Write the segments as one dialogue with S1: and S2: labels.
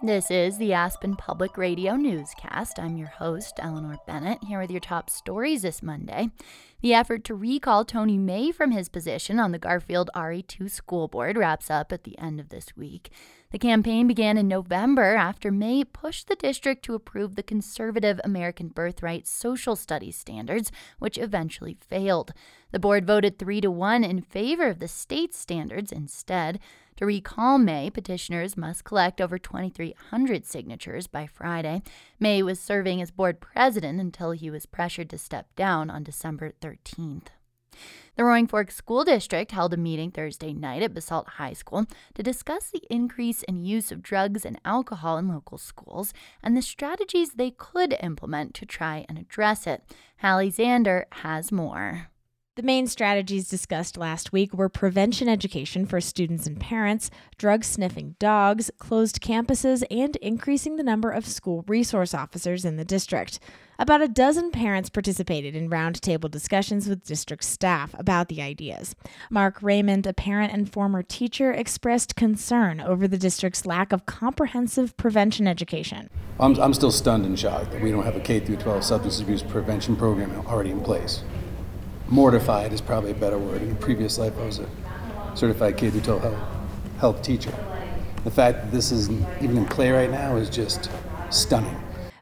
S1: This is the Aspen Public Radio newscast. I'm your host, Eleanor Bennett, here with your top stories this Monday. The effort to recall Tony May from his position on the Garfield RE2 school board wraps up at the end of this week. The campaign began in November after May pushed the district to approve the conservative American Birthright social studies standards, which eventually failed. The board voted 3 to 1 in favor of the state standards instead. To recall May, petitioners must collect over 2,300 signatures by Friday. May was serving as board president until he was pressured to step down on December 13th. The Roaring Fork School District held a meeting Thursday night at Basalt High School to discuss the increase in use of drugs and alcohol in local schools and the strategies they could implement to try and address it. Halle Zander has more.
S2: The main strategies discussed last week were prevention education for students and parents, drug sniffing dogs, closed campuses, and increasing the number of school resource officers in the district. About a dozen parents participated in roundtable discussions with district staff about the ideas. Mark Raymond, a parent and former teacher, expressed concern over the district's lack of comprehensive prevention education.
S3: I'm, I'm still stunned and shocked that we don't have a K 12 substance abuse prevention program already in place mortified is probably a better word. In a previous life, I was a certified K through 12 health, health teacher. The fact that this is even in play right now is just stunning.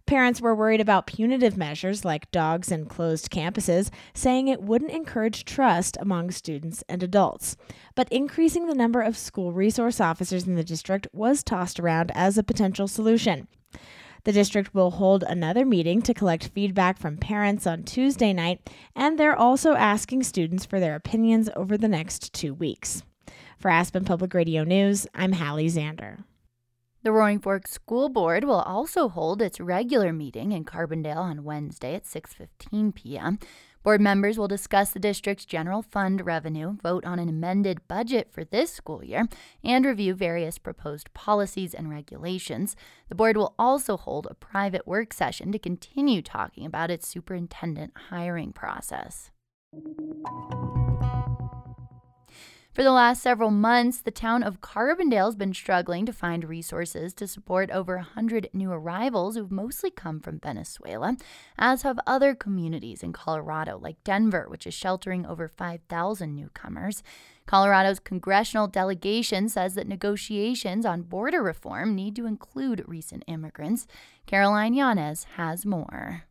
S2: Parents were worried about punitive measures like dogs and closed campuses, saying it wouldn't encourage trust among students and adults. But increasing the number of school resource officers in the district was tossed around as a potential solution. The district will hold another meeting to collect feedback from parents on Tuesday night, and they're also asking students for their opinions over the next two weeks. For Aspen Public Radio News, I'm Halle Zander.
S1: The Roaring Fork School Board will also hold its regular meeting in Carbondale on Wednesday at 6:15 p.m. Board members will discuss the district's general fund revenue, vote on an amended budget for this school year, and review various proposed policies and regulations. The board will also hold a private work session to continue talking about its superintendent hiring process. For the last several months, the town of Carbondale has been struggling to find resources to support over 100 new arrivals who've mostly come from Venezuela, as have other communities in Colorado, like Denver, which is sheltering over 5,000 newcomers. Colorado's congressional delegation says that negotiations on border reform need to include recent immigrants. Caroline Llanes has more.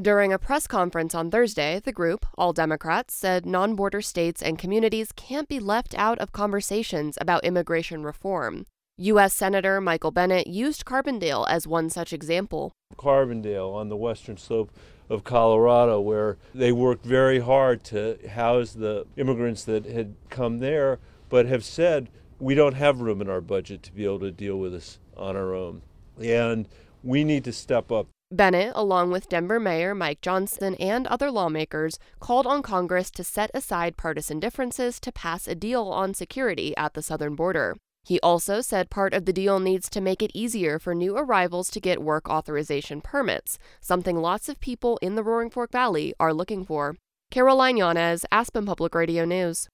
S4: During a press conference on Thursday, the group, all Democrats, said non border states and communities can't be left out of conversations about immigration reform. U.S. Senator Michael Bennet used Carbondale as one such example.
S5: Carbondale on the western slope of Colorado, where they worked very hard to house the immigrants that had come there, but have said, we don't have room in our budget to be able to deal with this on our own. And we need to step up.
S4: Bennet, along with Denver Mayor Mike Johnston and other lawmakers, called on Congress to set aside partisan differences to pass a deal on security at the southern border. He also said part of the deal needs to make it easier for new arrivals to get work authorization permits, something lots of people in the Roaring Fork Valley are looking for. Caroline Llanes, Aspen Public Radio News.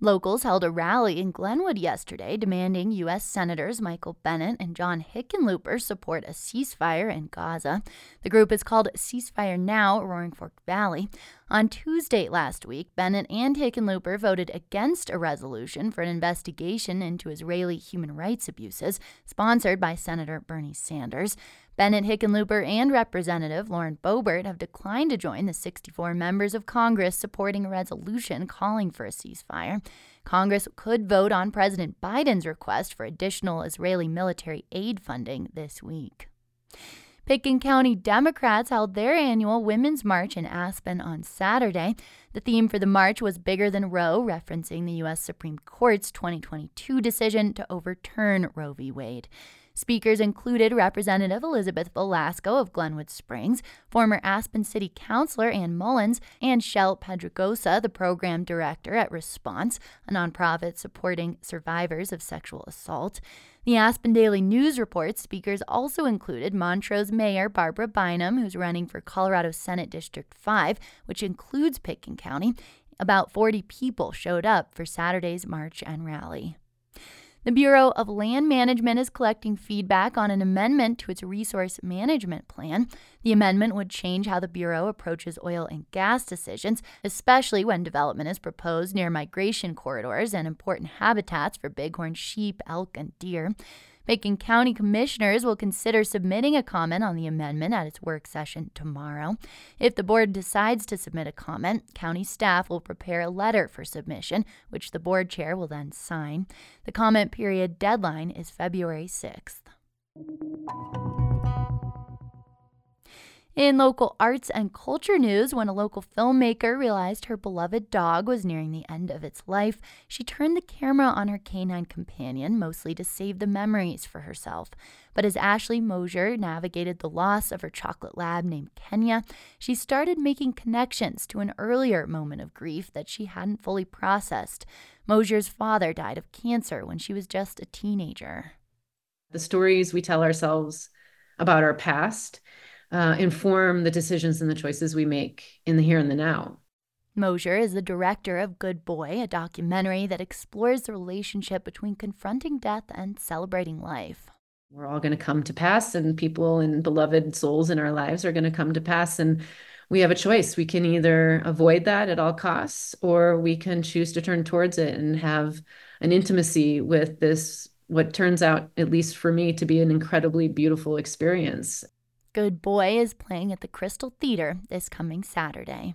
S1: Locals held a rally in Glenwood yesterday demanding U.S. Senators Michael Bennet and John Hickenlooper support a ceasefire in Gaza. The group is called Ceasefire Now Roaring Fork Valley. On Tuesday last week, Bennet and Hickenlooper voted against a resolution for an investigation into Israeli human rights abuses, sponsored by Senator Bernie Sanders. Bennet Hickenlooper and Representative Lauren Boebert have declined to join the 64 members of Congress supporting a resolution calling for a ceasefire. Congress could vote on President Biden's request for additional Israeli military aid funding this week. Pitkin County Democrats held their annual Women's March in Aspen on Saturday. The theme for the march was Bigger Than Roe, referencing the U.S. Supreme Court's 2022 decision to overturn Roe v. Wade. Speakers included Representative Elizabeth Velasco of Glenwood Springs, former Aspen City Councilor Ann Mullins, and Shell Pedregosa, the program director at Response, a nonprofit supporting survivors of sexual assault. The Aspen Daily News reports speakers also included Montrose Mayor Barbara Bynum, who's running for Colorado Senate District 5, which includes Pitkin County. About 40 people showed up for Saturday's march and rally. The Bureau of Land Management is collecting feedback on an amendment to its resource management plan. The amendment would change how the Bureau approaches oil and gas decisions, especially when development is proposed near migration corridors and important habitats for bighorn sheep, elk, and deer. Macon County commissioners will consider submitting a comment on the amendment at its work session tomorrow. If the board decides to submit a comment, county staff will prepare a letter for submission, which the board chair will then sign. The comment period deadline is February 6th. In local arts and culture news, when a local filmmaker realized her beloved dog was nearing the end of its life, she turned the camera on her canine companion, mostly to save the memories for herself. But as Ashley Mosier navigated the loss of her chocolate lab named Kenya, she started making connections to an earlier moment of grief that she hadn't fully processed. Mosier's father died of cancer when she was just a teenager.
S6: The stories we tell ourselves about our past uh, inform the decisions and the choices we make in the here and the now.
S1: Mosier is the director of Good Boy, a documentary that explores the relationship between confronting death and celebrating life.
S6: We're all going to come to pass, and people and beloved souls in our lives are going to come to pass. And we have a choice. We can either avoid that at all costs, or we can choose to turn towards it and have an intimacy with this, what turns out, at least for me, to be an incredibly beautiful experience.
S1: Good Boy is playing at the Crystal Theater this coming Saturday.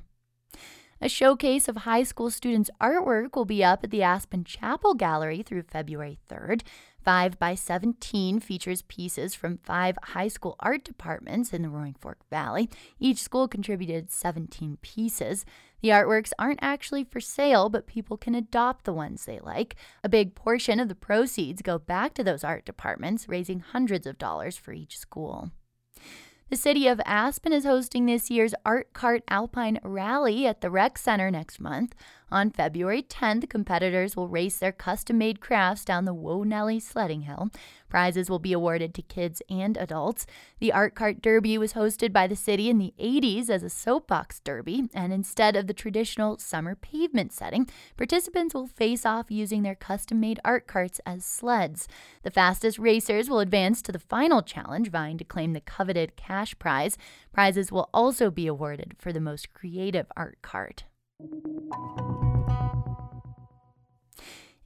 S1: A showcase of high school students' artwork will be up at the Aspen Chapel Gallery through February 3rd. 5 by 17 features pieces from five high school art departments in the Roaring Fork Valley. Each school contributed 17 pieces. The artworks aren't actually for sale, but people can adopt the ones they like. A big portion of the proceeds go back to those art departments, raising hundreds of dollars for each school. The city of Aspen is hosting this year's Art Cart Alpine Rally at the Rec Center next month. On February 10th, competitors will race their custom made crafts down the Whoa Nelly sledding hill. Prizes will be awarded to kids and adults. The Art Cart Derby was hosted by the city in the 80s as a soapbox derby, and instead of the traditional summer pavement setting, participants will face off using their custom made art carts as sleds. The fastest racers will advance to the final challenge, vying to claim the coveted cash prize. Prizes will also be awarded for the most creative art cart.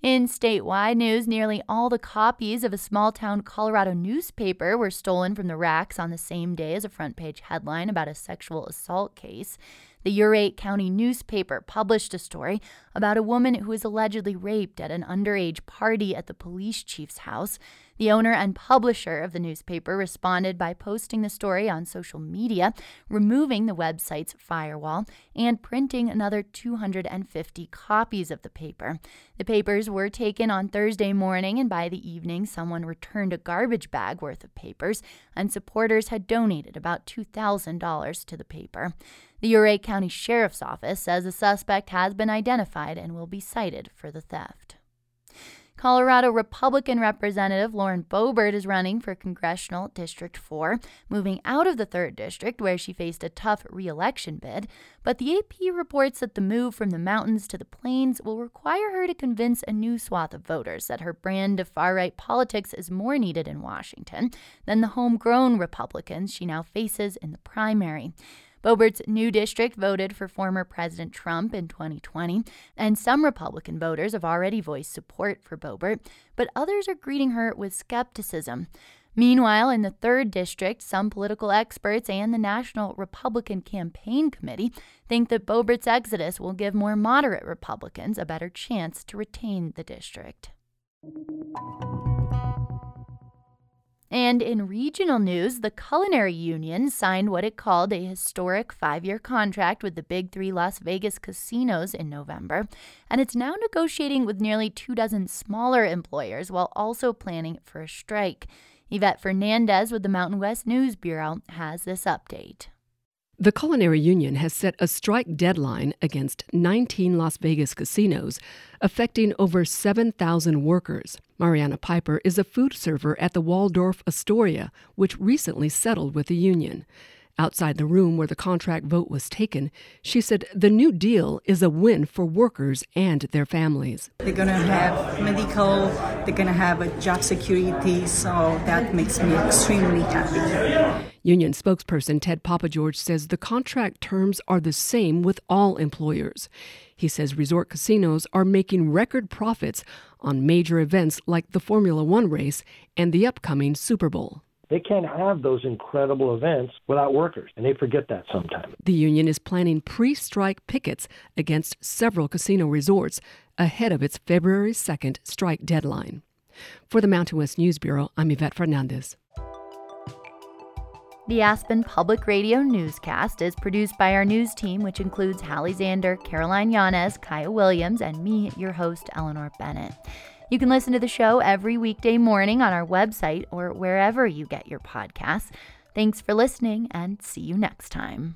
S1: In statewide news, nearly all the copies of a small town Colorado newspaper were stolen from the racks on the same day as a front page headline about a sexual assault case. The Ouray County newspaper published a story about a woman who was allegedly raped at an underage party at the police chief's house. The owner and publisher of the newspaper responded by posting the story on social media, removing the website's firewall, and printing another 250 copies of the paper. The papers were taken on Thursday morning, and by the evening, someone returned a garbage bag worth of papers, and supporters had donated about $2,000 to the paper. The Ouray County Sheriff's Office says the suspect has been identified and will be cited for the theft. Colorado Republican Representative Lauren Boebert is running for Congressional District 4, moving out of the 3rd District where she faced a tough reelection bid. But the AP reports that the move from the mountains to the plains will require her to convince a new swath of voters that her brand of far right politics is more needed in Washington than the homegrown Republicans she now faces in the primary. Boebert's new district voted for former President Trump in 2020, and some Republican voters have already voiced support for Boebert, but others are greeting her with skepticism. Meanwhile, in the 3rd District, some political experts and the National Republican Campaign Committee think that Boebert's exodus will give more moderate Republicans a better chance to retain the district. And in regional news, the Culinary Union signed what it called a historic five year contract with the big three Las Vegas casinos in November. And it's now negotiating with nearly two dozen smaller employers while also planning for a strike. Yvette Fernandez with the Mountain West News Bureau has this update.
S7: The Culinary Union has set a strike deadline against 19 Las Vegas casinos, affecting over 7,000 workers. Mariana Piper is a food server at the Waldorf Astoria, which recently settled with the union. Outside the room where the contract vote was taken, she said the new deal is a win for workers and their families.
S8: They're going to have medical, they're going to have a job security, so that makes me extremely happy.
S7: Union spokesperson Ted Papageorge says the contract terms are the same with all employers. He says resort casinos are making record profits on major events like the Formula One race and the upcoming Super Bowl.
S9: They can't have those incredible events without workers, and they forget that sometimes.
S7: The union is planning pre strike pickets against several casino resorts ahead of its February 2nd strike deadline. For the Mountain West News Bureau, I'm Yvette Fernandez.
S1: The Aspen Public Radio newscast is produced by our news team, which includes Halle Zander, Caroline Llanes, Kaya Williams, and me, your host, Eleanor Bennett. You can listen to the show every weekday morning on our website or wherever you get your podcasts. Thanks for listening and see you next time.